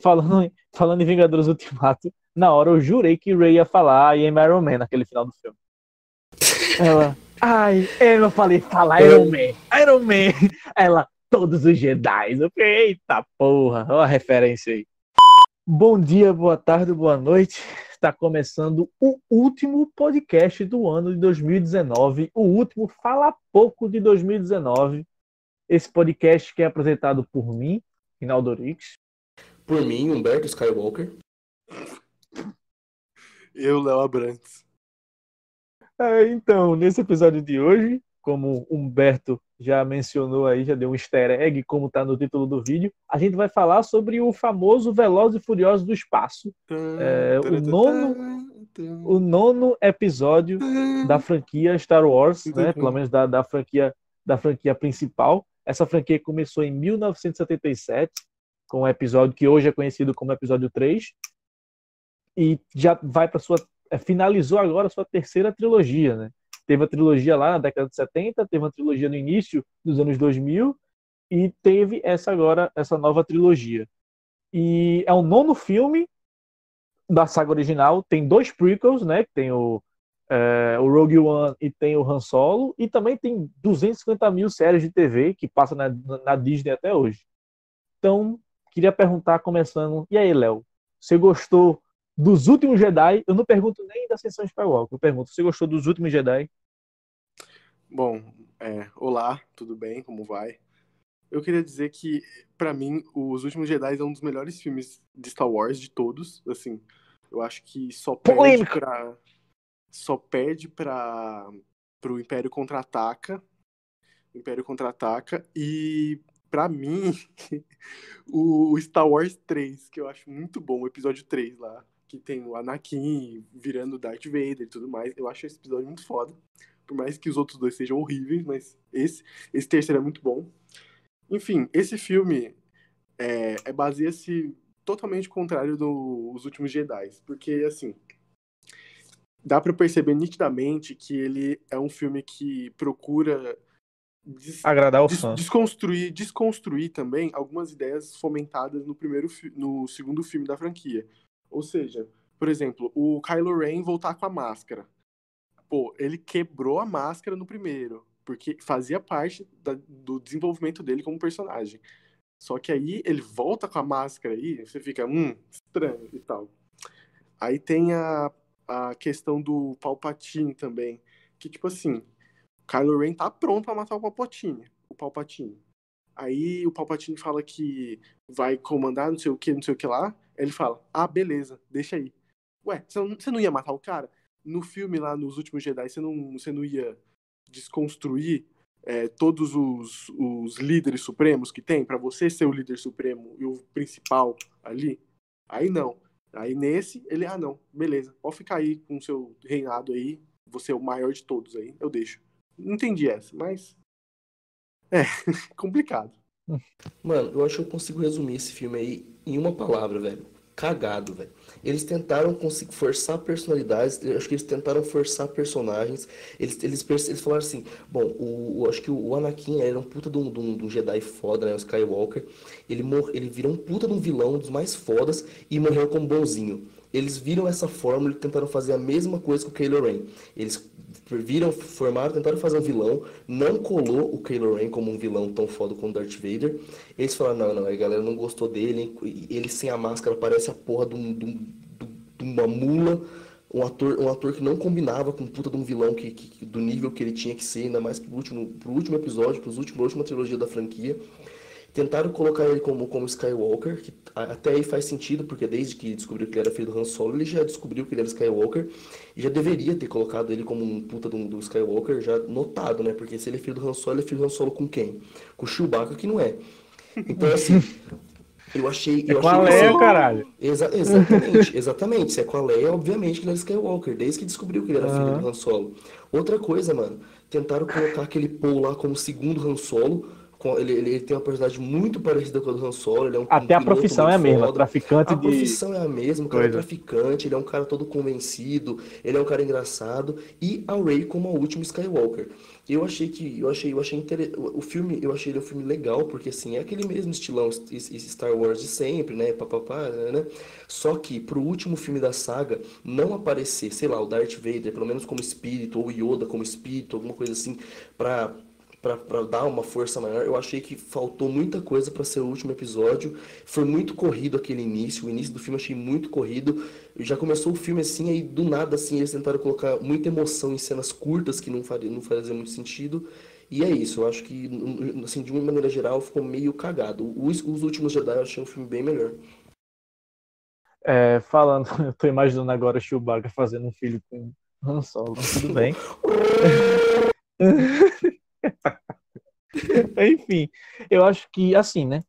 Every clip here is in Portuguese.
falando, falando em Vingadores Ultimato, na hora eu jurei que Ray ia falar I am Iron Man naquele final do filme. Ela, ai, eu falei, fala Iron Man, Iron Man. Ela, todos os Jedi. Eu falei, eita porra, olha a referência aí. Bom dia, boa tarde, boa noite. Está começando o último podcast do ano de 2019, o último Fala Pouco de 2019. Esse podcast que é apresentado por mim, Rinaldo Orix. Por mim, Humberto Skywalker. Eu, Léo Abrantes. É, então, nesse episódio de hoje, como Humberto já mencionou aí, já deu um easter egg, como está no título do vídeo, a gente vai falar sobre o famoso Velozes e Furiosos do Espaço. É, o, nono, o nono episódio da franquia Star Wars, né? Pelo menos da, da, franquia, da franquia principal. Essa franquia começou em 1977, com o episódio que hoje é conhecido como episódio 3. E já vai para sua. É, finalizou agora a sua terceira trilogia, né? Teve a trilogia lá na década de 70, teve uma trilogia no início dos anos 2000 e teve essa agora, essa nova trilogia. E é o nono filme da saga original, tem dois prequels, né? Tem o, é, o Rogue One e tem o Han Solo, e também tem 250 mil séries de TV que passam na, na Disney até hoje. Então, queria perguntar, começando, e aí, Léo, você gostou dos últimos Jedi, eu não pergunto nem da Ascensão Skywalker, eu pergunto, você gostou dos últimos Jedi? Bom, é, olá, tudo bem? Como vai? Eu queria dizer que, para mim, Os Últimos Jedi é um dos melhores filmes de Star Wars de todos. Assim, eu acho que só perde pra. Só perde pra. pro Império Contra-Ataca. Império Contra-Ataca. E, para mim, o Star Wars 3, que eu acho muito bom, o episódio 3 lá que tem o Anakin virando Darth Vader e tudo mais. Eu acho esse episódio muito foda. Por mais que os outros dois sejam horríveis, mas esse, esse terceiro é muito bom. Enfim, esse filme é, é baseia-se totalmente contrário dos últimos Jedi. Porque, assim, dá para perceber nitidamente que ele é um filme que procura des, agradar os des. Desconstruir, desconstruir também algumas ideias fomentadas no primeiro no segundo filme da franquia. Ou seja, por exemplo, o Kylo Ren voltar com a máscara. Pô, ele quebrou a máscara no primeiro, porque fazia parte da, do desenvolvimento dele como personagem. Só que aí ele volta com a máscara aí, você fica, hum, estranho e tal. Aí tem a, a questão do Palpatine também, que tipo assim, o Kylo Ren tá pronto para matar o Palpatine, o Palpatine. Aí o Palpatine fala que vai comandar não sei o que, não sei o que lá, ele fala: Ah, beleza, deixa aí. Ué, você não, não ia matar o cara? No filme lá, nos últimos Jedi, você não, você não ia desconstruir é, todos os, os líderes supremos que tem para você ser o líder supremo e o principal ali? Aí não. Aí nesse, ele, ah não, beleza, pode ficar aí com o seu reinado aí, você é o maior de todos aí, eu deixo. Não entendi essa, mas. É, complicado. Mano, eu acho que eu consigo resumir esse filme aí em uma palavra, velho. Cagado, velho. Eles tentaram conseguir forçar personalidades, acho que eles tentaram forçar personagens. Eles, eles, eles falaram assim: bom, o, o acho que o Anakin era um puta de um, de um, de um Jedi foda, né? O Skywalker. Ele, mor ele virou um puta de um vilão, um dos mais fodas, e morreu como bonzinho. Eles viram essa fórmula e tentaram fazer a mesma coisa com o Kylo Ren. Eles viram, formaram, tentaram fazer um vilão, não colou o Kylo Ren como um vilão tão foda como Darth Vader. Eles falaram, não, não, a galera não gostou dele, ele sem a máscara parece a porra de, um, de, um, de uma mula, um ator, um ator que não combinava com puta de um vilão que, que, do nível que ele tinha que ser, ainda mais pro último, pro último episódio, pro último, pra última trilogia da franquia. Tentaram colocar ele como, como Skywalker, que até aí faz sentido, porque desde que descobriu que ele era filho do Han Solo, ele já descobriu que ele era Skywalker, e já deveria ter colocado ele como um puta do, do Skywalker, já notado, né? Porque se ele é filho do Han Solo, ele é filho do Han Solo com quem? Com o Chewbacca, que não é. Então, assim, eu achei... Eu é com achei a Leia, caralho. Exa exatamente, exatamente. Se é com a Leia, obviamente que ele era Skywalker, desde que descobriu que ele era uhum. filho do Han Solo. Outra coisa, mano, tentaram colocar aquele Paul lá como segundo Han Solo, ele, ele tem uma personalidade muito parecida com a do Han Solo. Ele é um, Até a profissão é a mesma, foda. traficante A de. profissão é a mesma, o cara é coisa. traficante, ele é um cara todo convencido, ele é um cara engraçado, e a Rey como a última Skywalker. Eu achei que, eu achei, eu achei inter... o filme, eu achei ele um filme legal, porque assim, é aquele mesmo estilão Star Wars de sempre, né, papapá, né, né? Só que pro último filme da saga não aparecer, sei lá, o Darth Vader, pelo menos como espírito, ou Yoda como espírito, alguma coisa assim, pra Pra, pra dar uma força maior, eu achei que faltou muita coisa pra ser o último episódio. Foi muito corrido aquele início. O início do filme eu achei muito corrido. Já começou o filme assim, aí do nada assim, eles tentaram colocar muita emoção em cenas curtas que não faria, não fazia muito sentido. E é isso, eu acho que, assim, de uma maneira geral, ficou meio cagado. Os, os últimos Jedi eu achei um filme bem melhor. É, falando, eu tô imaginando agora o Chewbacca fazendo um filho com Han Solo. Tudo bem. Enfim, eu acho que assim, né?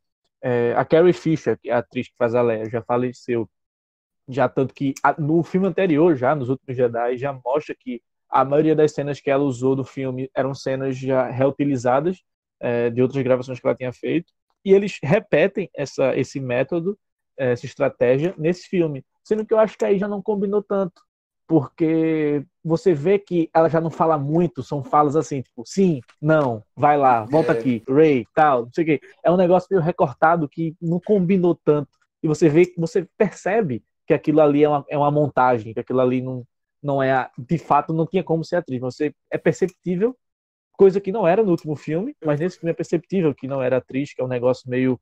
é, a Carrie Fisher, é a atriz que faz a Leia, já faleceu. Já tanto que no filme anterior, já nos últimos Jedi, já mostra que a maioria das cenas que ela usou do filme eram cenas já reutilizadas é, de outras gravações que ela tinha feito. E eles repetem essa, esse método, essa estratégia nesse filme. Sendo que eu acho que aí já não combinou tanto. Porque você vê que ela já não fala muito, são falas assim, tipo, sim, não, vai lá, volta É. aqui, Ray, tal, não sei o quê. É um negócio meio recortado que não combinou tanto. E você vê, você percebe que aquilo ali é uma, é uma montagem, que aquilo ali não, não é, a- de fato, não tinha como ser atriz. Você é perceptível, coisa que não era no último filme, mas nesse filme é perceptível que não era atriz, que é um negócio meio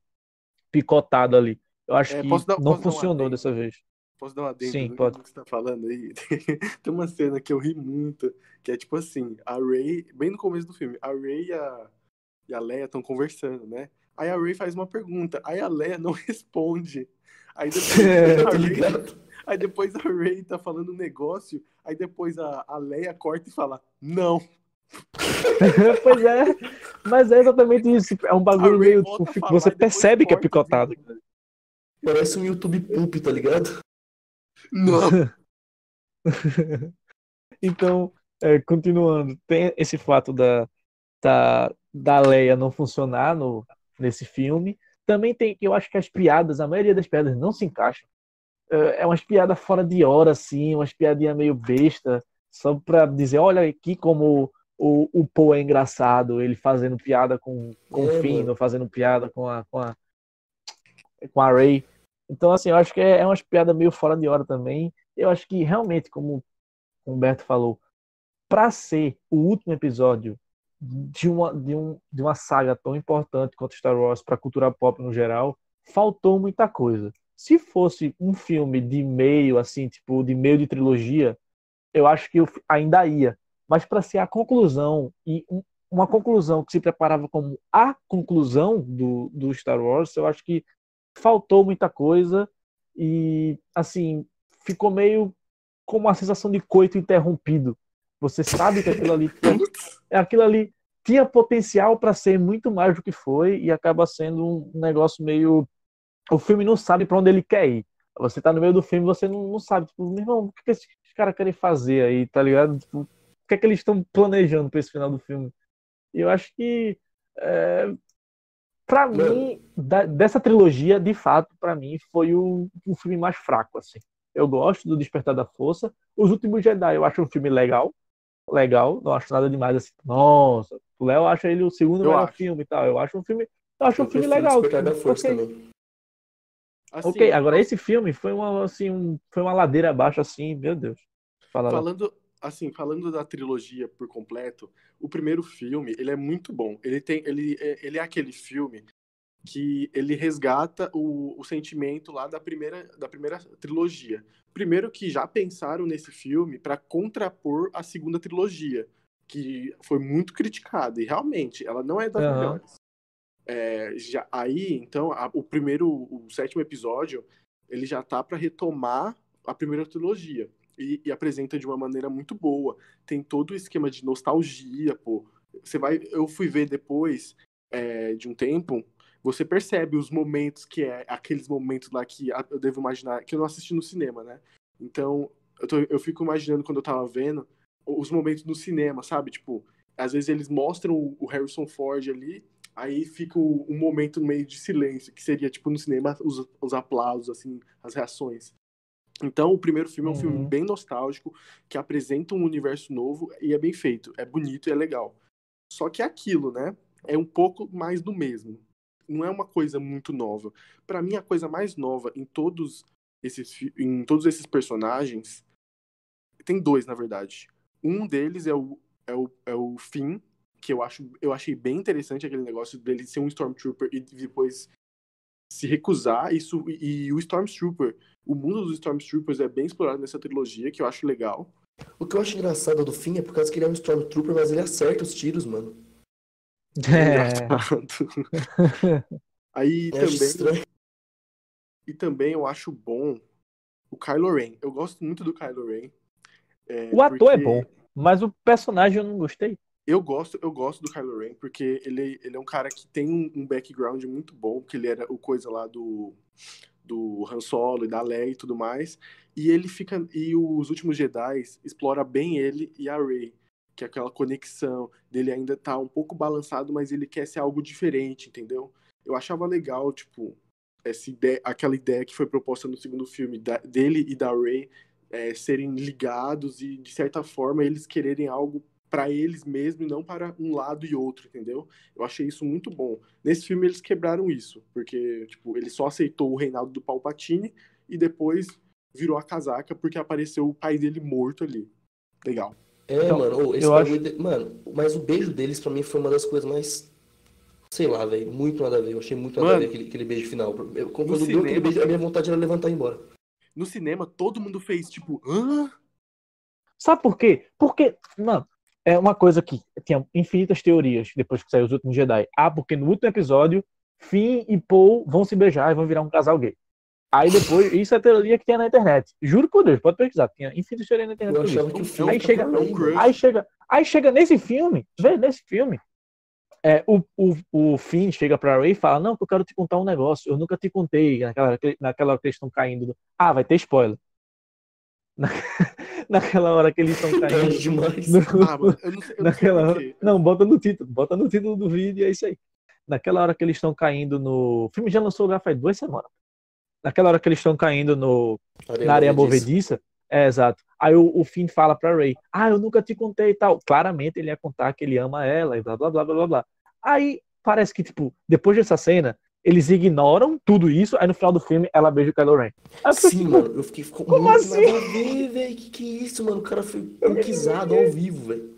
picotado ali. Eu acho É, que dar- não funcionou dessa vez. Posso dar uma adendo Sim, no pode. que você tá falando aí? Tem uma cena que eu ri muito, que é tipo assim, a Ray, bem no começo do filme, a Ray e a, e a Leia estão conversando, né? Aí a Ray faz uma pergunta, aí a Leia não responde. Aí depois, a Tá Ray, aí depois a Ray tá falando um negócio, aí depois a, a Leia corta e fala, não. pois é, mas é exatamente isso. É um bagulho meio. Tipo, você percebe que é corta, picotado. assim. Parece um YouTube Poop, tá ligado? Não. Então, é, continuando, tem esse fato da, da, da Leia não funcionar no, nesse filme. Também tem que eu acho que as piadas, a maioria das piadas não se encaixam. É é umas piadas fora de hora, assim, umas piadinhas meio besta, só pra dizer, olha aqui como o, o Poe é engraçado, ele fazendo piada com, com É, o Finn, mano. fazendo piada com a, com a, com a Rey. Então, assim, eu acho que é, é umas piadas meio fora de hora também. Eu acho que realmente, como o Humberto falou, para ser o último episódio de uma, de, um, de uma saga tão importante quanto Star Wars para a cultura pop no geral, faltou muita coisa. Se fosse um filme de meio, assim, tipo, de meio de trilogia, eu acho que eu ainda ia. Mas para ser a conclusão, e um- uma conclusão que se preparava como a conclusão do, do Star Wars, eu acho que faltou muita coisa e, assim, ficou meio com uma sensação de coito interrompido. Você sabe que aquilo ali, é aquilo ali tinha potencial para ser muito mais do que foi e acaba sendo um negócio meio. O filme não sabe para onde ele quer ir. Você tá no meio do filme, você não, não sabe, tipo, meu irmão, o que, que esses caras querem fazer aí, tá ligado? Tipo, o que é que eles estão planejando para esse final do filme? E eu acho que, é, para mim, da- dessa trilogia, de fato, para mim, foi o, o filme mais fraco, assim. Eu gosto do Despertar da Força. Os Últimos Jedi eu acho um filme legal. Legal, não acho nada demais assim. Nossa, o Léo acha ele o segundo Eu melhor acho. filme e tal. Eu acho um filme, eu acho um Eu filme prefiro legal. Despertar da Força ok. também. Assim, ok, agora esse filme foi uma, assim, um- foi uma ladeira abaixo, assim, meu Deus. Fala lá. Falando, assim, falando da trilogia por completo, o primeiro filme, ele é muito bom. Ele tem, ele, é- ele é aquele filme que ele resgata o, o sentimento lá da primeira, da primeira trilogia. Primeiro que já pensaram nesse filme para contrapor a segunda trilogia, que foi muito criticada e realmente ela não é das Aham. melhores. É, já, aí, então, a- o primeiro, o sétimo episódio, ele já tá para retomar a primeira trilogia e, e apresenta de uma maneira muito boa. Tem todo o esquema de nostalgia, pô. Você vai, eu fui ver depois é, de um tempo, você percebe os momentos que é aqueles momentos lá que eu devo imaginar que eu não assisti no cinema, né? Então eu, tô- eu fico imaginando quando eu tava vendo os momentos no cinema, sabe? Tipo, às vezes eles mostram o, o Harrison Ford ali Aí fica um momento meio de silêncio, que seria tipo no cinema os, os aplausos, assim, as reações. Então, o primeiro filme é um filme Uhum. bem nostálgico, que apresenta um universo novo e é bem feito, é bonito e é legal. Só que é aquilo, né? É um pouco mais do mesmo. Não é uma coisa muito nova. Pra mim, a coisa mais nova em todos esses, em todos esses personagens tem dois, na verdade. Um deles é o, é o, é o Finn, que eu, acho, eu achei bem interessante aquele negócio dele ser um Stormtrooper e depois se recusar. Isso, e, e o Stormtrooper, o mundo dos Stormtroopers é bem explorado nessa trilogia, que eu acho legal. O que eu acho engraçado do fim é por causa que ele é um Stormtrooper, mas ele acerta os tiros, mano. É. Aí Eu também, e também eu acho bom o Kylo Ren. Eu gosto muito do Kylo Ren. é, O ator é porque- bom, mas o personagem eu não gostei. Eu gosto, eu gosto do Kylo Ren, porque ele, ele é um cara que tem um, um background muito bom, porque ele era o coisa lá do, do Han Solo e da Leia e tudo mais. E ele fica. E os últimos Jedi explora bem ele e a Rey. Que é aquela conexão dele ainda tá um pouco balançado, mas ele quer ser algo diferente, entendeu? Eu achava legal, tipo, essa ideia, aquela ideia que foi proposta no segundo filme da- dele e da Rey é, serem ligados e, de certa forma, eles quererem algo para eles mesmos e não para um lado e outro, entendeu? Eu achei isso muito bom. Nesse filme eles quebraram isso, porque tipo, ele só aceitou o reinado do Palpatine e depois virou a casaca porque apareceu o pai dele morto ali. Legal. É, Então, mano, esse eu bagulho de- Mano, mas o beijo deles pra mim foi uma das coisas mais. Sei lá, velho. Muito nada a ver. Eu achei muito nada Mano, a ver aquele, aquele beijo final. Eu, quando deu aquele beijo, a minha vontade era levantar e ir embora. No cinema todo mundo fez tipo, hã? Sabe por quê? Porque, mano, é uma coisa que tinha infinitas teorias depois que saiu os últimos Jedi. Ah, porque no último episódio, Finn e Paul vão se beijar e vão virar um casal gay. Aí depois, isso é a teoria que tinha na internet. Juro por Deus, pode pesquisar. Tinha infinitas teorias na internet. Eu achava que o filme Aí chega-. Aí chega, aí chega nesse filme, vê, nesse filme, é, o, o, o Finn chega pra Ray e fala, não, que eu quero te contar um negócio, eu nunca te contei, naquela, naquela hora que eles estão caindo. do- Ah, vai ter spoiler. Na- naquela hora que eles estão caindo. demais. no- Ah, mano, eu não sei, eu não sei naquela hora. Não, bota no título, bota no título do vídeo e é isso aí. Naquela hora que eles estão caindo no. O filme já lançou já faz duas semanas. Naquela hora que eles estão caindo no, na areia movediça. É, exato. Aí o, o Finn fala pra Ray, ah, eu nunca te contei e tal. Claramente ele ia contar que ele ama ela e blá blá blá blá blá blá. Aí parece que, tipo, depois dessa cena, eles ignoram tudo isso, aí no final do filme ela beija o Kylo Ren. Aí eu fiquei, Sim, tipo, mano, eu fiquei ficou como muito assim? ver, velho. Que que é isso, mano? O cara foi conquistado ao vivo, velho.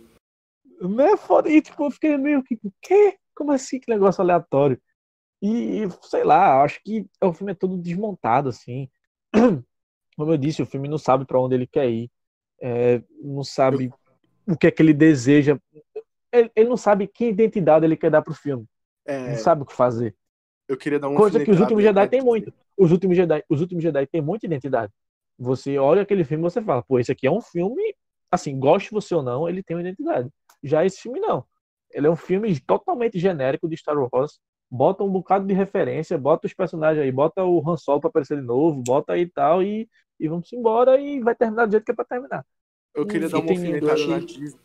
Não é foda. E tipo, eu fiquei meio que, quê? Como assim? Que negócio aleatório. E, sei lá, acho que o filme é todo desmontado, assim. Como eu disse, o filme não sabe pra onde ele quer ir. É, não sabe o que é que ele deseja. Ele, ele não sabe que identidade ele quer dar pro filme. É, Não sabe o que fazer. Eu queria dar uma Coisa que os últimos Jedi né? tem muito. Os últimos Jedi, os últimos Jedi tem muita identidade. Você olha aquele filme e você fala, pô, esse aqui é um filme, assim, goste você ou não, ele tem uma identidade. Já esse filme não. Ele é um filme totalmente genérico de Star Wars. Bota um bocado de referência, bota os personagens aí, bota o Han Solo pra aparecer de novo, bota aí e tal, e, e vamos embora e vai terminar do jeito que é pra terminar. Eu queria Hum, dar uma alfinetada na Disney.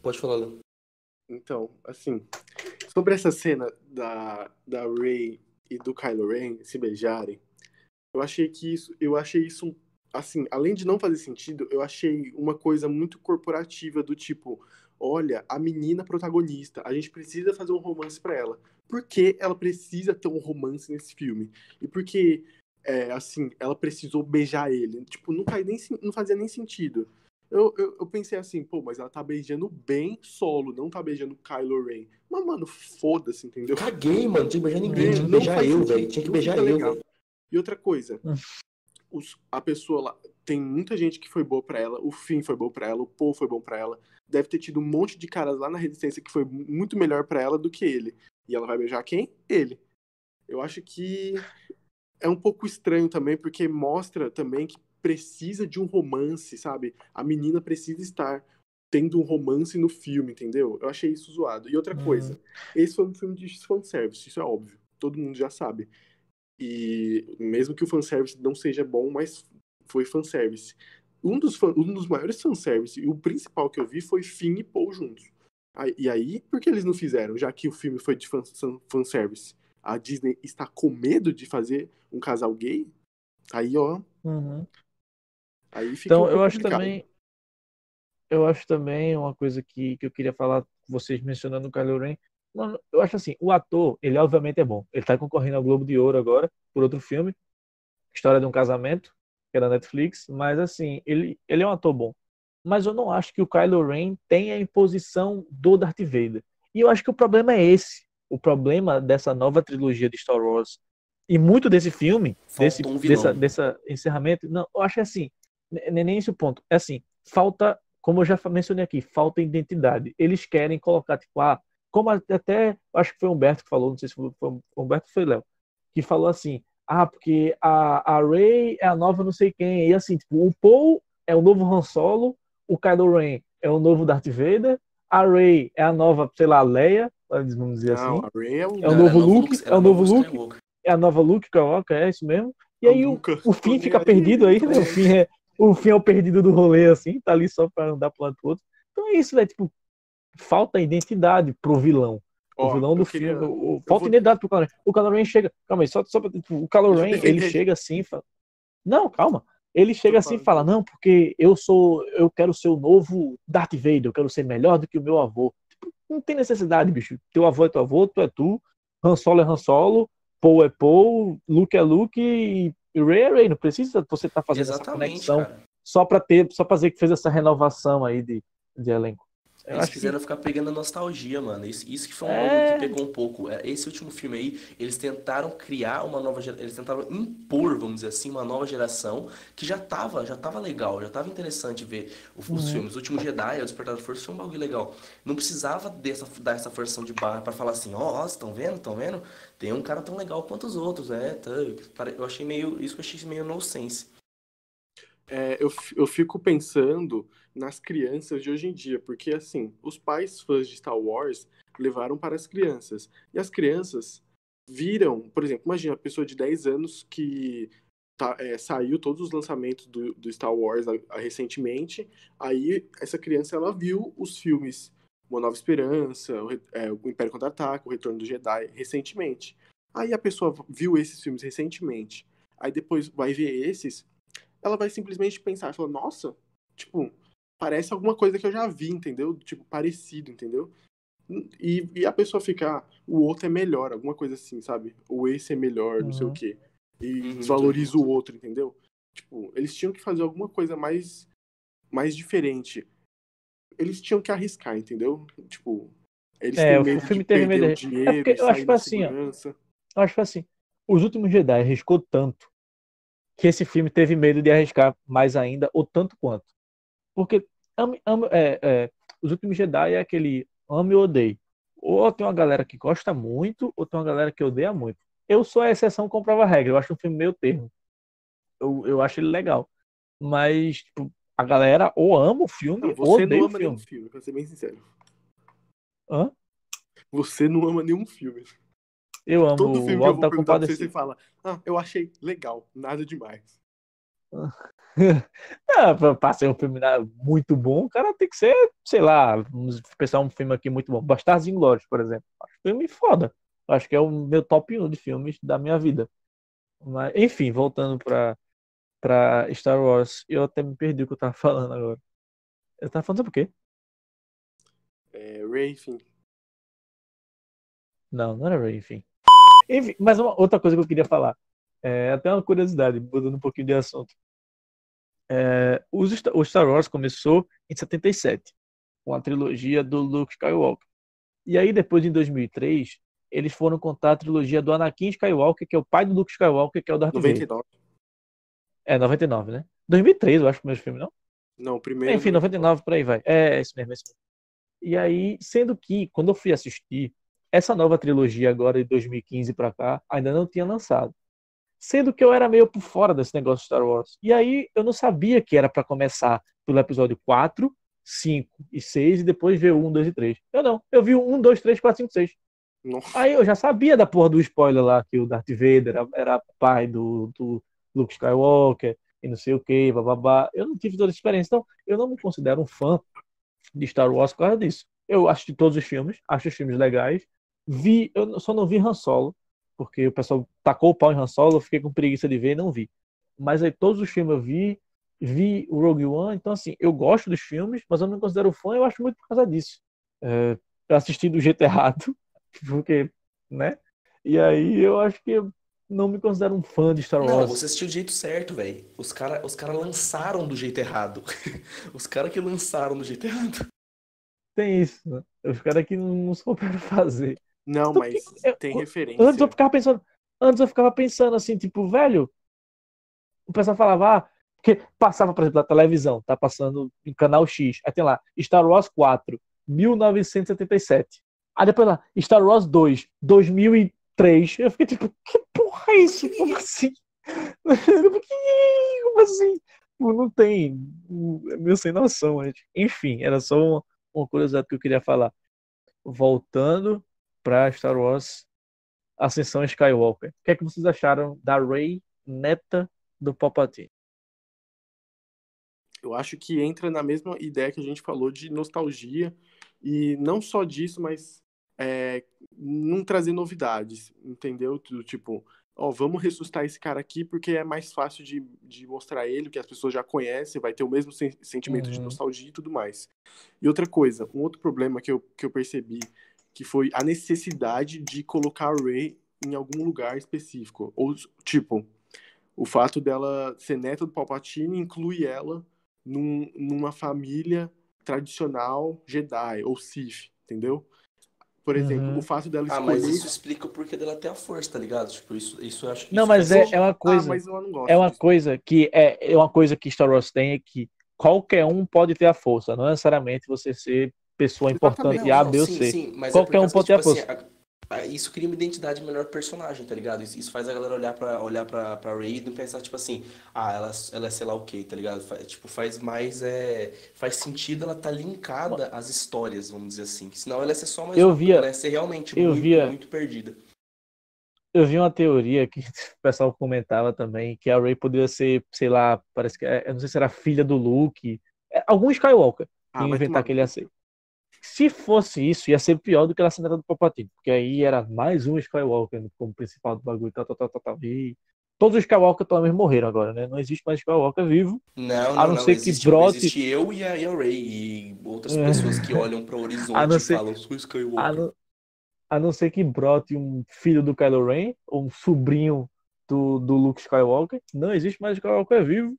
Pode falar, Léo. Então, assim, sobre essa cena da, da Rey e do Kylo Ren se beijarem, eu achei que isso, eu achei isso, assim, além de não fazer sentido, eu achei uma coisa muito corporativa do tipo, olha, a menina protagonista, a gente precisa fazer um romance pra ela. Por que ela precisa ter um romance nesse filme? E por que, é, assim, ela precisou beijar ele? Tipo, não, faz nem, não fazia nem sentido. Eu, eu, eu pensei assim, pô, mas ela tá beijando bem solo, não tá beijando Kylo Ren. Mas, mano, foda-se, entendeu? Caguei, mano. Tinha que beijar ninguém. Tinha que não beijar eu, velho. Tinha que beijar eu, legal. E outra coisa, Hum. os- a pessoa lá, tem muita gente que foi boa pra ela, o Finn foi bom pra ela, o Paul foi bom pra ela. Deve ter tido um monte de caras lá na Resistência que foi mu- muito melhor pra ela do que ele. E ela vai beijar quem? Ele. Eu acho que é um pouco estranho também, porque mostra também que precisa de um romance, sabe? A menina precisa estar tendo um romance no filme, entendeu? Eu achei isso zoado. E outra Hum. coisa, esse foi um filme de fanservice, isso é óbvio. Todo mundo já sabe. E mesmo que o fanservice não seja bom, mas foi fanservice. Um dos, fan- um dos maiores fanservice, e o principal que eu vi foi Finn e Paul juntos. E aí, por que eles não fizeram? Já que o filme foi de fan- fan- fanservice. A Disney está com medo de fazer um casal gay? Aí, ó, Uhum. Aí fica Então, um eu acho complicado. também. Eu acho também uma coisa que, que eu queria falar com vocês mencionando o Kylo Ren. Mano, eu acho assim, o ator, ele obviamente é bom. Ele tá concorrendo ao Globo de Ouro agora por outro filme, História de um Casamento, que é da Netflix, mas assim, ele, ele é um ator bom. Mas eu não acho que o Kylo Ren tenha a imposição do Darth Vader. E eu acho que o problema é esse. O problema dessa nova trilogia de Star Wars e muito desse filme, desse, um dessa, dessa encerramento, não, eu acho que assim, nem esse o ponto. É assim, falta, como eu já mencionei aqui, falta identidade. Eles querem colocar, tipo, ah, como até, acho que foi o Humberto que falou, não sei se foi, foi o Humberto foi Léo, que falou assim, ah, porque a, a Rey é a nova não sei quem, e assim, tipo, o Paul é o novo Han Solo, o Kylo Ren é o novo Darth Vader, a Rey é a nova, sei lá, Leia, vamos dizer Não, assim, Ray é o, É o novo era Luke, é o novo Luke. É a nova Luke Skywalker, é isso mesmo. E a aí o, o Tô fica perdido aí, né? O É. Finn é o, é o perdido do rolê, assim, tá ali só pra andar pro lado pro outro. Então é isso, velho, tipo, falta identidade pro vilão. O vilão do queria- filme, o- o- falta vou- identidade pro Ren. O Kylo Ren chega, calma aí, só, só pra, tipo, o Ren, defender ele chega assim e fala, não, calma, ele chega assim e fala, não, porque eu sou, eu quero ser o novo Darth Vader, eu quero ser melhor do que o meu avô. Tipo, não tem necessidade, bicho, teu avô é teu avô, tu é tu, Han Solo é Han Solo, Paul é Paul, Luke é Luke e Rey é Rey, não precisa você estar fazendo essa Exatamente, conexão cara. só pra ter, só pra dizer que fez essa renovação aí de, de elenco. Eu Eles acho que quiseram ficar pegando a nostalgia, mano. Isso, isso que foi um É. bagulho que pegou um pouco. É, Esse último filme aí, eles tentaram criar uma nova geração, eles tentaram impor, vamos dizer assim, uma nova geração que já tava, já tava legal, já tava interessante ver os Uhum. filmes. O último Jedi, o Despertar da Força, foi um bagulho legal. Não precisava dessa, dar essa forçação de barra pra falar assim, ó, ó, estão vendo, estão vendo? Tem um cara tão legal quanto os outros, é, pare- eu achei meio, isso que eu achei meio nonsense. É, eu, eu fico pensando nas crianças de hoje em dia, porque assim, os pais fãs de Star Wars levaram para as crianças. E as crianças viram, por exemplo, imagina a pessoa de 10 anos que tá- é, saiu todos os lançamentos do, do Star Wars a- a- recentemente, aí essa criança ela viu os filmes Uma Nova Esperança, o, é, o Império Contra-Ataca, o Retorno do Jedi, recentemente. Aí a pessoa viu esses filmes recentemente, aí depois vai ver esses, ela vai simplesmente pensar, falar, nossa, tipo, parece alguma coisa que eu já vi, entendeu? Tipo, parecido, entendeu? E, e a pessoa ficar, o outro é melhor, alguma coisa assim, sabe? Ou esse é melhor, não sei o Uhum. quê. E Uhum, desvaloriza o outro, entendeu? Tipo, eles tinham que fazer alguma coisa mais, mais diferente. Eles tinham que arriscar, entendeu? Tipo, eles É, têm o filme teve medo o é dinheiro, porque eu sair acho que da assim, ó, segurança. Eu acho que assim, os últimos Jedi arriscou tanto que esse filme teve medo de arriscar mais ainda, ou tanto quanto. Porque ame- ame- é, é, os últimos Jedi é aquele ame ou odeie. Ou tem uma galera que gosta muito, ou tem uma galera que odeia muito. Eu sou a exceção comprova a regra. Eu acho um filme meio termo. Eu, eu acho ele legal. Mas, tipo, a galera ou ama o filme, Não, ou você odeia não o ama filme. nenhum filme, pra ser bem sincero. Hã? Você não ama nenhum filme. Eu amo Todo o filme eu Auto da pra você, Compadecida. fala, ah, eu achei legal, nada demais. Ah, pra, ser um filme na- muito bom, o cara tem que ser, sei lá, vamos pensar um filme aqui muito bom. Bastardos Inglórios, por exemplo. Acho filme foda. Acho que é o meu top 1 de filmes da minha vida. Mas, enfim, voltando pra, pra Star Wars, eu até me perdi o que eu tava falando agora. Eu tava falando sobre o quê? É, Ray, enfim. Não, não era Rey, enfim. Enfim, mas uma outra coisa que eu queria falar. É, até uma curiosidade, mudando um pouquinho de assunto. É, os o Star Wars começou em 77, com a trilogia do Luke Skywalker. E aí, depois, em 2003, eles foram contar a trilogia do Anakin Skywalker, que é o pai do Luke Skywalker, que é o Darth Vader. 99. É, 99, né? 2003, eu acho, o primeiro filme, não? Não, primeiro. Enfim, 99 por aí vai. É, é isso mesmo, é isso mesmo. E aí, sendo que, quando eu fui assistir, essa nova trilogia agora de 2015 pra cá ainda não tinha lançado. Sendo que eu era meio por fora desse negócio de Star Wars. E aí eu não sabia que era pra começar pelo episódio 4, 5 e 6 e depois ver o 1, 2 e 3. Eu não. Eu vi o 1, 2, 3, 4, 5, 6. Nossa. Aí eu já sabia da porra do spoiler lá, que o Darth Vader era, era pai do, do Luke Skywalker e não sei o que, bababá. Eu não tive toda essa experiência. Então, eu não me considero um fã de Star Wars por causa disso. Eu assisti todos os filmes, acho os filmes legais. Vi, eu só não vi Han Solo, porque o pessoal tacou o pau em Han Solo, eu fiquei com preguiça de ver e não vi. Mas aí todos os filmes eu vi, vi o Rogue One, então assim, eu gosto dos filmes, mas eu não me considero fã, eu acho muito por causa disso. É, eu assisti do jeito errado, porque, né? E aí eu acho que eu não me considero um fã de Star Wars. Não, você assistiu do jeito certo, velho. Os caras os cara lançaram do jeito errado. Os caras que lançaram do jeito errado. Tem isso, né? Os caras que não souberam fazer. Não, Então, mas eu- tem referência. Antes eu ficava pensando, antes eu ficava pensando assim, tipo, velho, o pessoal falava, ah, porque passava, por exemplo, na televisão, tá passando em canal X, aí tem lá, Star Wars 4, 1977. Aí depois lá, Star Wars 2, 2003. Eu fiquei tipo, que porra é isso? Como assim? Como assim? Tipo, Não tem. É meio sem noção, gente. Enfim, era só uma, uma curiosidade que eu queria falar. Voltando para Star Wars Ascensão Skywalker. O que é que vocês acharam da Rey neta do Palpatine? Eu acho que entra na mesma ideia que a gente falou de nostalgia e não só disso, mas é, não trazer novidades, entendeu? Do tipo, ó, vamos ressuscitar esse cara aqui porque é mais fácil de, de mostrar ele, que as pessoas já conhecem, vai ter o mesmo sen- sentimento de Uhum. nostalgia e tudo mais. E outra coisa, um outro problema que eu, que eu percebi, que foi a necessidade de colocar a Rey em algum lugar específico. Ou, tipo, o fato dela ser neta do Palpatine inclui ela num- numa família tradicional Jedi ou Sith, entendeu? Por exemplo, Uhum. o fato dela Ah, escolher... mas isso explica o porquê dela ter a força, tá ligado? Tipo, isso, isso eu acho que Não, mas é, é uma Ah, coisa. mas eu não gosto É uma disso. coisa que é, é uma coisa que Star Wars tem é que qualquer um pode ter a força, não necessariamente você ser pessoa importante Exatamente. A, Não, B ou C. sim, mas Qualquer é um pode ter tipo assim, a- isso cria uma identidade melhor personagem, tá ligado? Isso, isso faz a galera olhar pra, olhar pra, pra Rey e não pensar, tipo assim, ah, ela, ela é sei lá o quê, tá ligado? Fa- tipo, faz mais, é, faz sentido ela tá linkada às histórias, vamos dizer assim. Senão ela ia ser só mais Eu uma, via- ela ia ser realmente eu muito, via- muito perdida. Eu vi uma teoria que o pessoal comentava também, que a Rey poderia ser, sei lá, parece que, é- eu não sei se era filha do Luke, é, algum Skywalker Ah, inventar que ele ia ser. Se fosse isso, ia ser pior do que ser neta do Palpatine, porque aí era mais um Skywalker como principal do bagulho, tal, tal, tal, tal. E todos os Skywalker menos morreram agora, né? Não existe mais Skywalker vivo. Não, A não, não ser que brote- existe eu e a, e a Rey e outras É. pessoas que olham para o horizonte A não e falam, sou A Skywalker. não, a não ser que brote um filho do Kylo Ren, ou um sobrinho do, do Luke Skywalker. Não existe mais Skywalker vivo.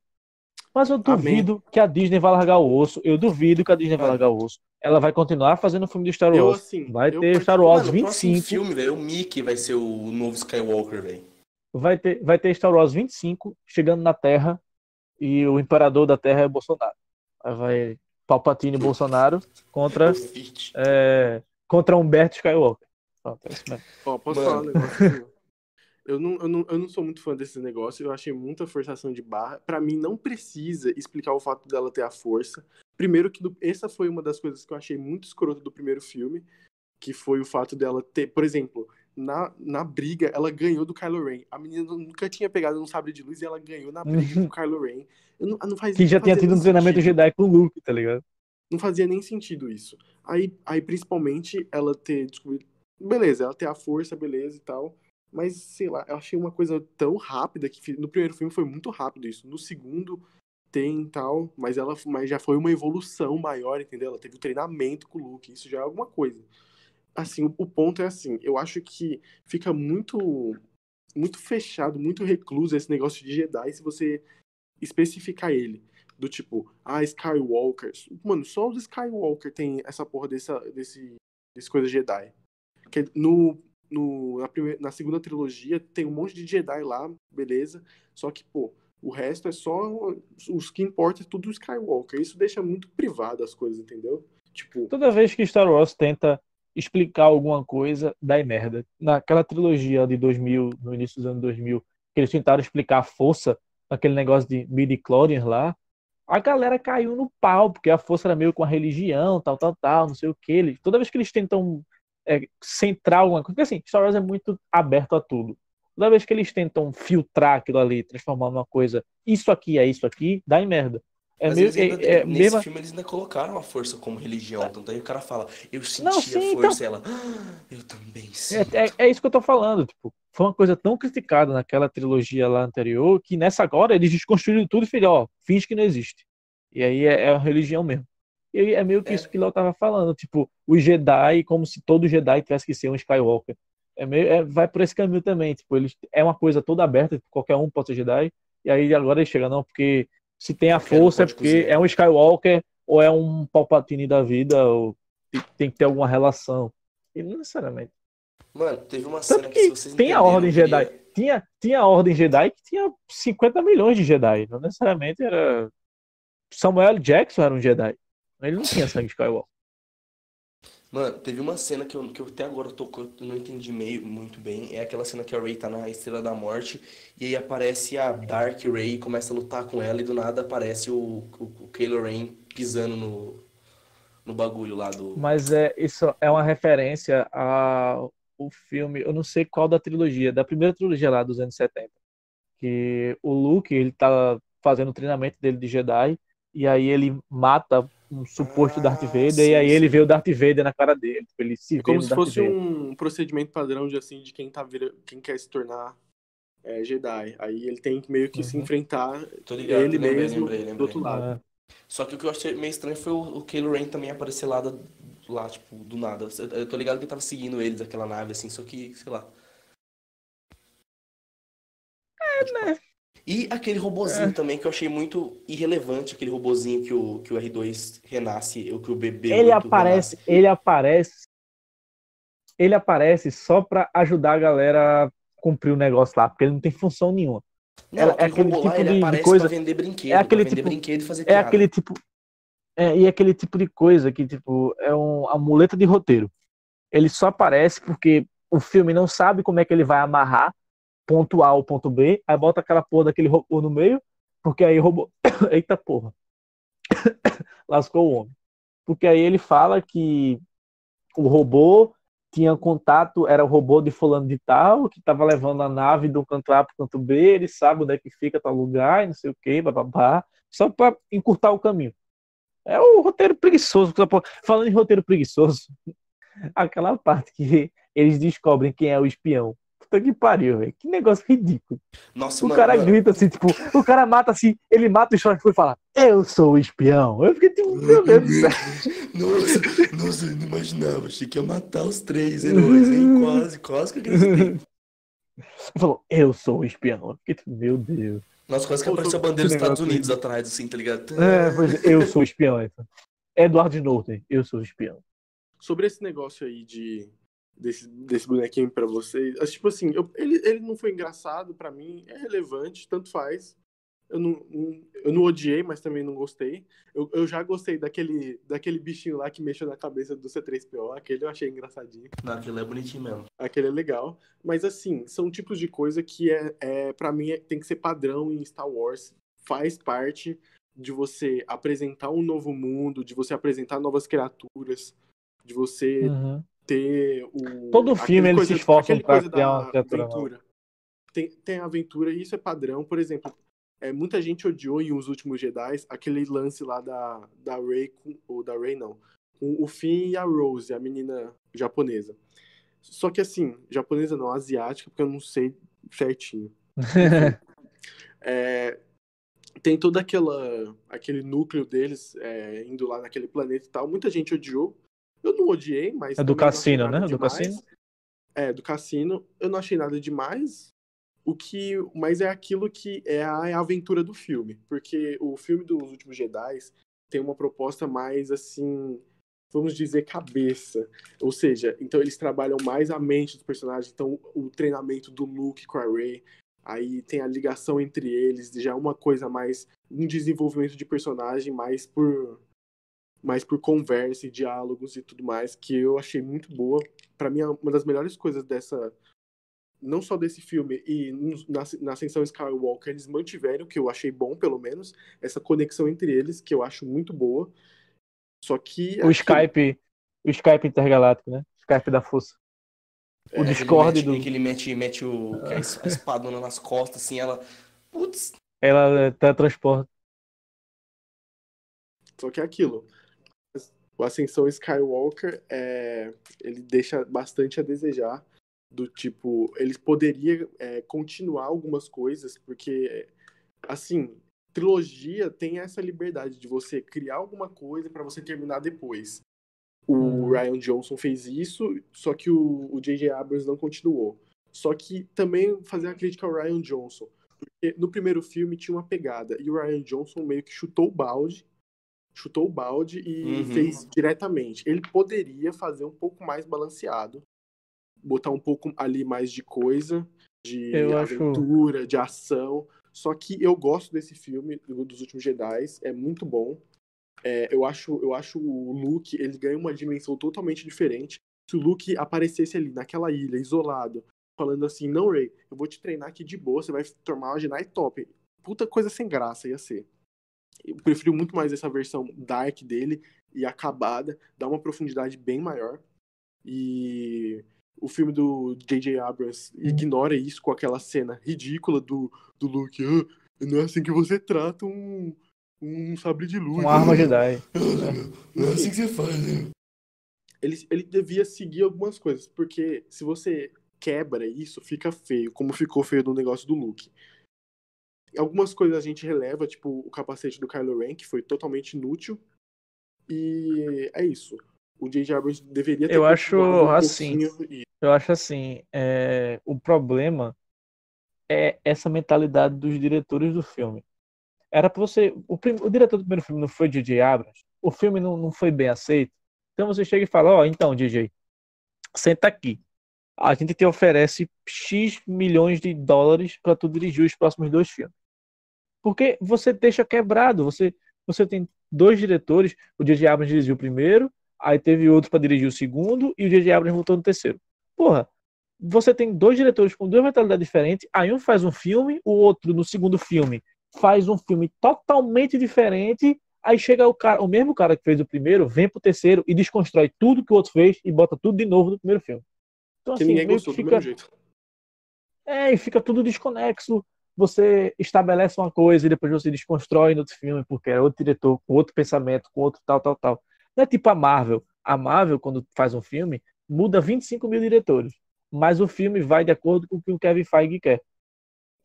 Mas eu Amém. duvido que a Disney vai largar o osso. Eu duvido que a Disney vai Mano. largar o osso. Ela vai continuar fazendo o filme de Star Eu, Wars. assim, Vai eu ter Star particular- Wars Mano, o próximo 25. filme, velho, o Mickey vai ser o novo Skywalker, velho. Vai ter, vai ter Star Wars 25 chegando na Terra. E o imperador da Terra é Bolsonaro. Aí vai Palpatine e Bolsonaro contra, é, contra Humberto Skywalker. Pronto, é isso mesmo. Ó, posso Mano. falar um negócio assim? Eu não, eu, não, eu não sou muito fã desse negócio, eu achei muita forçação de barra. Pra mim, não precisa explicar o fato dela ter a força. Primeiro que do- essa foi uma das coisas que eu achei muito escroto do primeiro filme, que foi o fato dela ter, por exemplo, na, na briga, ela ganhou do Kylo Ren. A menina nunca tinha pegado um sabre de luz e ela ganhou na briga com o Kylo Ren. Eu não, não faz, Que já tinha tido um treinamento sentido. Jedi com o Luke, tá ligado? Não fazia nem sentido isso. Aí, aí principalmente, ela ter descobrido. Beleza, ela ter a força, beleza e tal. Mas, sei lá, eu achei uma coisa tão rápida que no primeiro filme foi muito rápido isso. No segundo tem tal, mas ela mas já foi uma evolução maior, entendeu? Ela teve um treinamento com o Luke, isso já é alguma coisa. Assim, o, o ponto é assim, eu acho que fica muito muito fechado, muito recluso esse negócio de Jedi se você especificar ele. Do tipo, ah, Skywalkers. Mano, só os Skywalker tem essa porra dessa, desse, desse coisa Jedi. Que no, no, na, primeira, na segunda trilogia tem um monte de Jedi lá, beleza. Só que, pô, o resto é só. Os que importa é tudo Skywalker. Isso deixa muito privado as coisas, entendeu? Tipo, Toda vez que Star Wars tenta explicar alguma coisa, dá merda. Naquela trilogia de 2000, no início dos anos 2000, que eles tentaram explicar a força, aquele negócio de midi-chlorians lá, a galera caiu no pau, porque a força era meio com a religião, tal, tal, tal, não sei o que. Toda vez que eles tentam é, centrar alguma coisa, porque assim, Star Wars é muito aberto a tudo. Toda vez que eles tentam filtrar aquilo ali, transformar numa coisa, isso aqui é isso aqui, dá em merda. É Mas eles ainda, é, é nesse mesma- filme eles ainda colocaram a força como religião. Tanto aí o cara fala, eu senti Não, a sim, força, e ela, "Ah, eu também sinto. É, é, é isso que eu tô falando, tipo, foi uma coisa tão criticada naquela trilogia lá anterior que nessa agora eles desconstruíram tudo e falaram, ó, finge que não existe. E aí é, é a religião mesmo. E é meio que É. isso que o Léo tava falando, tipo, os Jedi, como se todo Jedi tivesse que ser um Skywalker. É meio, é- vai por esse caminho também, tipo, eles, é uma coisa toda aberta, tipo, qualquer um pode ser Jedi, e aí agora ele chega, não, porque se tem a força é porque cozinhar. é um Skywalker ou é um Palpatine da vida, ou tem, que ter alguma relação. E não necessariamente. Mano, teve uma cena Tanto que, se que vocês tem a Ordem Jedi. Tinha, tinha a Ordem Jedi que tinha 50 milhões de Jedi. Não necessariamente era. Samuel Jackson era um Jedi. Ele não tinha sangue Skywalker. Mano, teve uma cena que eu, que eu até agora tô, eu não entendi meio muito bem. É aquela cena que a Rey tá na Estrela da Morte e aí aparece a Dark Rey e começa a lutar com ela e do nada aparece o, o, o Kylo Ren pisando no, no bagulho lá do... Mas é, isso é uma referência ao filme, eu não sei qual da trilogia, da primeira trilogia lá dos anos 70. Que o Luke, ele tá fazendo o treinamento dele de Jedi e aí ele mata um suposto Ah, Darth Vader sim, e aí ele sim. vê o Darth Vader na cara dele. Tipo, Ele se É vê como se Darth fosse Vader. um procedimento padrão de assim de quem tá vira... quem quer se tornar é, Jedi. Aí ele tem que meio que se Uhum. enfrentar Tô ligado, ele lembrei, mesmo lembrei, do lembrei. outro lado. Ah, Só que o que eu achei meio estranho foi o, o Kylo Ren também aparecer lá, da- lá, tipo, do nada. Eu, eu tô ligado que ele tava seguindo eles, aquela nave, assim, só que, sei lá. É, né? E aquele robozinho também que eu achei muito irrelevante, aquele robozinho que o, que o R2 renasce, ou que o bebê ele 8 aparece, renasce. ele aparece, ele aparece só pra ajudar a galera a cumprir o negócio lá, porque ele não tem função nenhuma. Não, é aquele, aquele robô lá, tipo ele de- de coisa- pra vender brinquedo, é aquele tipo- brinquedo e fazer É piada. aquele tipo, é, e aquele tipo de coisa que tipo é um, a muleta de roteiro. Ele só aparece porque o filme não sabe como é que ele vai amarrar ponto A ao ponto B, aí bota aquela porra daquele robô no meio, porque aí o robô, eita porra, lascou o homem. Porque aí ele fala que o robô tinha contato, era o robô de fulano de tal, que estava levando a nave do canto A para o canto B, ele sabe onde é que fica tal lugar, e não sei o que, bababá, só para encurtar o caminho. É o roteiro preguiçoso. Falando em roteiro preguiçoso, aquela parte que eles descobrem quem é o espião. Puta que pariu, velho. Que negócio ridículo. Nossa, O mano, cara mano, grita assim, tipo, o cara mata assim, ele mata o Stormtrooper e fala, eu sou o espião. Eu fiquei tipo, meu Deus do céu. Nossa, nossa, eu não imaginava. Achei que ia matar os três heróis, hein? Quase, quase que. Ele falou, eu sou o espião. Eu fiquei tipo, meu Deus. Nossa, quase que apareceu a bandeira dos Estados Unidos atrás, assim, tá ligado? É, pois é, eu sou o espião. Então. Edward Norton, eu sou o espião. Sobre esse negócio aí de desse, desse bonequinho pra vocês, tipo assim, eu- ele, ele não foi engraçado pra mim, é relevante, tanto faz. Eu não, não- eu não odiei, mas também não gostei. Eu, eu já gostei daquele, daquele bichinho lá que mexeu na cabeça do C3PO, aquele eu achei engraçadinho. Não, aquilo é bonitinho mesmo. Aquele é legal. Mas assim, são tipos de coisa que é, é para mim é- tem que ser padrão em Star Wars. Faz parte de você apresentar um novo mundo, de você apresentar novas criaturas, de você Uhum. Ter o. Todo filme eles se esforçam coisa criar uma criatura aventura. Tem, tem aventura e isso é padrão. Por exemplo, é, muita gente odiou em Os Últimos Jedi aquele lance lá da, da Rey, com, ou da Rey não, com o Finn e a Rose, a menina japonesa. Só que assim, japonesa não, asiática, porque eu não sei certinho. É, tem todo aquela, aquele núcleo deles é, indo lá naquele planeta e tal. Muita gente odiou. Eu não odiei, mas. É do cassino, né? Do demais. cassino? É, do cassino. Eu não achei nada demais. O que. Mas é aquilo que é a, é a aventura do filme. Porque o filme dos últimos Jedi tem uma proposta mais assim. Vamos dizer, cabeça. Ou seja, então eles trabalham mais a mente dos personagens. Então, o treinamento do Luke com a Rey. Aí tem a ligação entre eles, já é uma coisa mais. um desenvolvimento de personagem mais por. Mais por conversa e diálogos e tudo mais, que eu achei muito boa. Pra mim, é uma das melhores coisas dessa. Não só desse filme, e na, na Ascensão Skywalker, eles mantiveram, que eu achei bom, pelo menos, essa conexão entre eles, que eu acho muito boa. Só que. O Skype, o Skype intergaláctico, né? Skype da força. O É, Discord que ele mete, do. que ele mete, mete o, a es- a espadona nas costas, assim, ela. Putz, Ela é, teletransporta. Só que é aquilo. O Ascensão Skywalker é, ele deixa bastante a desejar do tipo, eles poderiam é, continuar algumas coisas, porque assim, trilogia tem essa liberdade de você criar alguma coisa para você terminar depois. O hum. Ryan Johnson fez isso, só que o J.J. Abrams não continuou. Só que também fazer a crítica ao Ryan Johnson. Porque no primeiro filme tinha uma pegada, e o Ryan Johnson meio que chutou o balde, chutou o balde e uhum. fez diretamente. Ele poderia fazer um pouco mais balanceado, botar um pouco ali mais de coisa, de eu aventura, acho... de ação. Só que eu gosto desse filme, dos últimos Jedi, é muito bom. É, eu, acho, eu acho o Luke, ele ganha uma dimensão totalmente diferente. Se o Luke aparecesse ali naquela ilha, isolado, falando assim, não, Ray, eu vou te treinar aqui de boa, você vai tomar uma Jedi top. Puta coisa sem graça ia ser. Eu prefiro muito mais essa versão dark dele e acabada, dá uma profundidade bem maior. E o filme do J.J. Abrams ignora isso com aquela cena ridícula do, do Luke. Ah, não é assim que você trata um, um sabre de luz. Uma arma Jedi. não é assim que você faz, né? Ele, ele devia seguir algumas coisas, porque se você quebra isso, fica feio, como ficou feio no negócio do Luke. Algumas coisas a gente releva, tipo o capacete do Kylo Ren, que foi totalmente inútil. E é isso o J.J. Abrams deveria ter eu acho um assim eu acho assim é, o problema é essa mentalidade dos diretores do filme era para você o, prim, o, diretor do primeiro filme não foi J.J. Abrams o filme não, não foi bem aceito então você chega e fala ó oh, então J.J. senta aqui a gente te oferece x milhões de dólares para tu dirigir os próximos dois filmes porque você deixa quebrado você você tem dois diretores o J.J. Abrams dirigiu o primeiro aí teve outro para dirigir o segundo e o J.J. Abrams voltou no terceiro. Porra, você tem dois diretores com duas mentalidades diferentes, aí um faz um filme, o outro no segundo filme faz um filme totalmente diferente, aí chega o cara, o mesmo cara que fez o primeiro, vem pro terceiro e desconstrói tudo que o outro fez e bota tudo de novo no primeiro filme. Então que assim, ninguém gostou fica... do mesmo jeito. É, e fica tudo desconexo. Você estabelece uma coisa e depois você desconstrói no outro filme, porque é outro diretor, com outro pensamento, com outro tal, tal, tal. Não é tipo a Marvel. A Marvel, quando faz um filme, muda 25 mil diretores. Mas o filme vai de acordo com o que o Kevin Feige quer.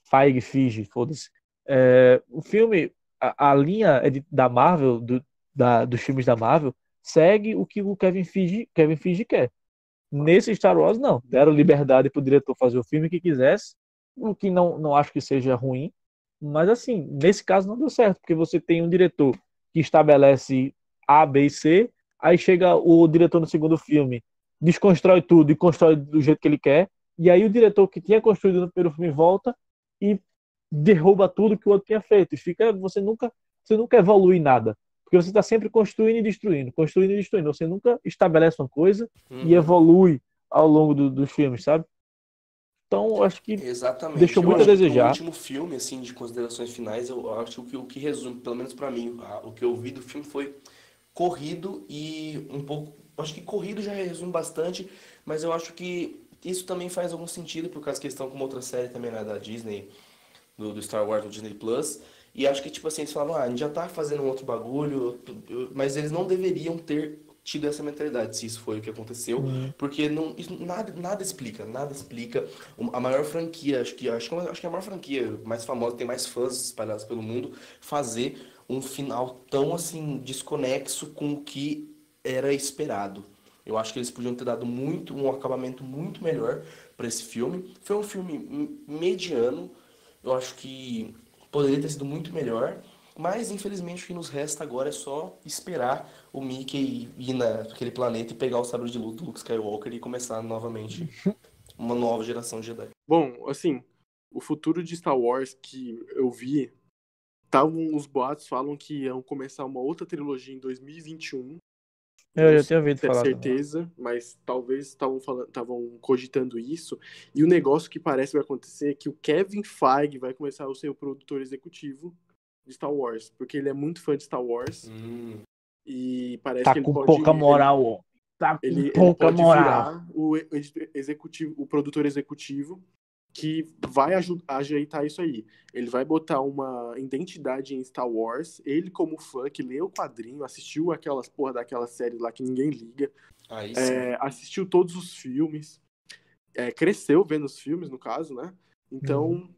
Feige, Fige, foda-se. É, o filme, a, a linha é da Marvel, do, da, dos filmes da Marvel, segue o que o Kevin Feige, Kevin Feige quer. Nesse Star Wars, não. Deram liberdade para o diretor fazer o filme que quisesse, o que não, não acho que seja ruim. Mas, assim, nesse caso não deu certo, porque você tem um diretor que estabelece a, B e C. Aí chega o diretor no segundo filme, desconstrói tudo e constrói do jeito que ele quer. E aí o diretor que tinha construído no primeiro filme volta e derruba tudo que o outro tinha feito. E fica, você nunca, você nunca evolui nada. Porque você está sempre construindo e destruindo, construindo e destruindo. Você nunca estabelece uma coisa uhum. e evolui ao longo do, dos filmes, sabe? Então, acho que Exatamente. deixou muito a desejar. O último filme, assim, de considerações finais, eu acho que o que resume, pelo menos para mim, o que eu vi do filme foi corrido e um pouco. Acho que corrido já resume bastante, mas eu acho que isso também faz algum sentido, por causa da questão como outra série também né, da Disney, do, do, Star Wars, do Disney Plus. E acho que, tipo assim, eles falam, ah, a gente já tá fazendo um outro bagulho, mas eles não deveriam ter tido essa mentalidade, se isso foi o que aconteceu, uhum. porque não, isso, nada, nada explica, nada explica. A maior franquia, acho que, acho que, acho que é a maior franquia mais famosa, tem mais fãs espalhados pelo mundo, fazer um final tão assim desconexo com o que era esperado. Eu acho que eles podiam ter dado muito um acabamento muito melhor para esse filme. Foi um filme mediano. Eu acho que poderia ter sido muito melhor. Mas infelizmente o que nos resta agora é só esperar o Mickey ir naquele planeta e pegar o sabre de luz do Luke Skywalker e começar novamente uma nova geração de Jedi. Bom, assim, o futuro de Star Wars que eu vi Tavam, os boatos falam que iam começar uma outra trilogia em 2021. Eu já tinha ouvido falar. certeza, também. mas talvez estavam estavam cogitando isso. E o negócio que parece vai acontecer é que o Kevin Feige vai começar a ser o produtor executivo de Star Wars, porque ele é muito fã de Star Wars. Hum. E parece tá que ele com pode, pouca moral, ó. Tá com ele, pouca ele pode moral. virar o executivo, o produtor executivo que vai ajeitar isso aí. Ele vai botar uma identidade em Star Wars, ele como fã que leu o quadrinho, assistiu aquelas porra daquelas séries lá que ninguém liga, é, assistiu todos os filmes, é, cresceu vendo os filmes, no caso, né? Então,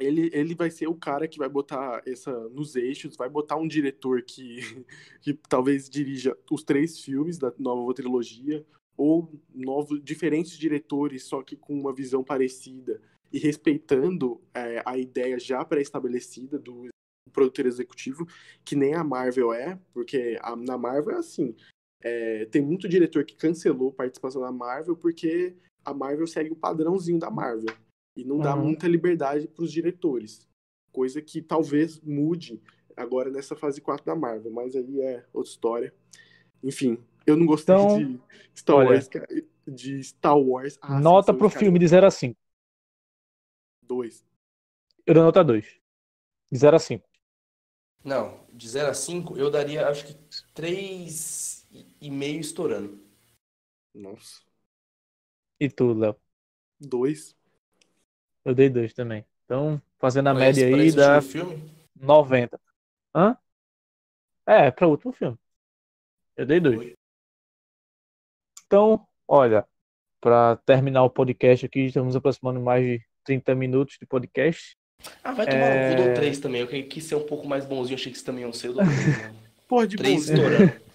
ele, ele vai ser o cara que vai botar essa nos eixos, vai botar um diretor que, que talvez dirija os três filmes da nova trilogia, ou novos, diferentes diretores, só que com uma visão parecida, e respeitando é, a ideia já pré-estabelecida do produtor executivo, que nem a Marvel é, porque a- na Marvel é assim, é, tem muito diretor que cancelou participação na Marvel porque a Marvel segue o padrãozinho da Marvel e não dá Uhum. muita liberdade para os diretores. Coisa que talvez mude agora nessa fase 4 da Marvel, mas aí é outra história. Enfim, eu não gostei Então, de Star olha, Wars, de Star Wars. a Nota pro filme de 0 a 5. 2. Eu dou nota 2. De 0 a 5. Não, de 0 a 5, eu daria acho que 3,5 estourando. Nossa. E tu, Léo? 2. Eu dei 2 também. Então, fazendo a Pra média esse- pra aí, esse dá filme? 90. Hã? É, para o último filme. Eu dei 2. Dois. Então, olha, para terminar o podcast aqui, estamos aproximando mais de 30 minutos de podcast. Ah, vai tomar no cu, É. dou 3 também. Eu que- quis ser um pouco mais bonzinho, achei que isso também iam ser, eu dou 3. Porra, de 3 bonzinho. estourando.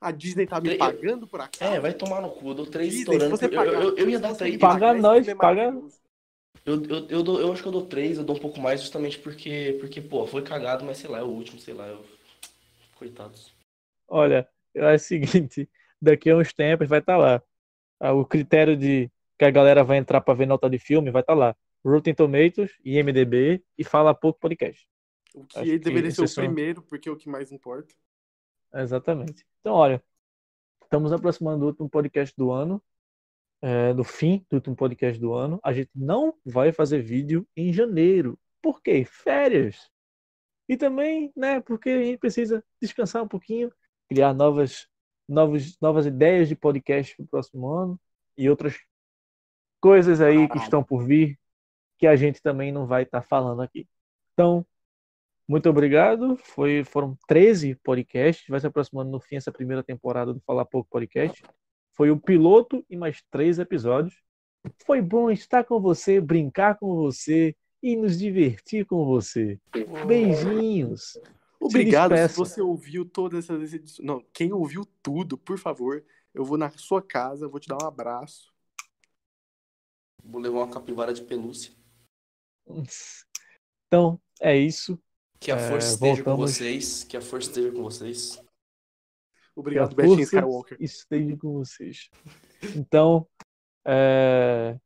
A Disney tá me Tre- pagando por acaso? É, vai tomar no cu, eu dou 3 Disney, estourando. Eu, eu, eu, eu ia dar você 3. me Paga nós, é paga- maravilhoso. Eu, eu, eu, dou, eu acho que eu dou 3, eu dou um pouco mais justamente porque, porque, pô, foi cagado, mas sei lá, é o último, sei lá. Eu... Coitados. Olha, eu acho o seguinte, daqui a uns tempos vai estar lá. Ah, O critério de que a galera vai entrar para ver nota de filme vai estar lá. Rotten Tomatoes, IMDB e Fala Pouco Podcast. O que Acho ele que deveria ser o são- primeiro, porque é o que mais importa. Exatamente. Então, olha, estamos aproximando do último podcast do ano, é, do fim do último podcast do ano. A gente não vai fazer vídeo em janeiro. Por quê? Férias. E também, né, porque a gente precisa descansar um pouquinho, criar novas, novas, novas ideias de podcast para o próximo ano e outras coisas aí que estão por vir que a gente também não vai estar falando aqui. Então, muito obrigado. Foi, foram 13 podcasts. Vai se aproximando no fim essa primeira temporada do Falar Pouco Podcast. Foi o piloto e mais três episódios. Foi bom estar com você, brincar com você e nos divertir com você. Beijinhos. Obrigado se você ouviu todas essas edições. Não, quem ouviu tudo, por favor, eu vou na sua casa, vou te dar um abraço. Vou levar uma capivara de pelúcia. Então, é isso. Que a É, força esteja com voltamos. vocês. Que a força esteja com vocês. Obrigado, Betinho Skywalker. esteja com vocês. Então, é,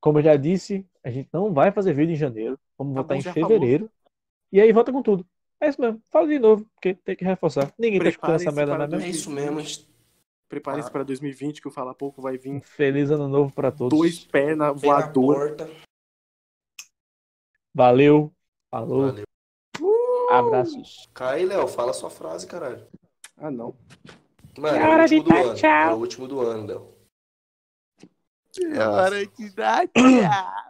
como eu já disse, a gente não vai fazer vídeo em janeiro. Vamos Tá voltar bom, em fevereiro. E aí volta com tudo. É isso mesmo. Fala de novo, porque tem que reforçar. Ninguém tá escutando essa merda para mais É mesmo. isso mesmo. Preparem-se Ah. para 2020, que o Fala Pouco vai vir Feliz ano novo pra todos. dois pés na na voadora. Valeu. Falou. Valeu. Abraços. Cai, Léo, fala a sua frase, caralho. Ah, não. Mano, é Hora de dar ano. tchau. É o último do ano, Léo. É hora de dar tchau.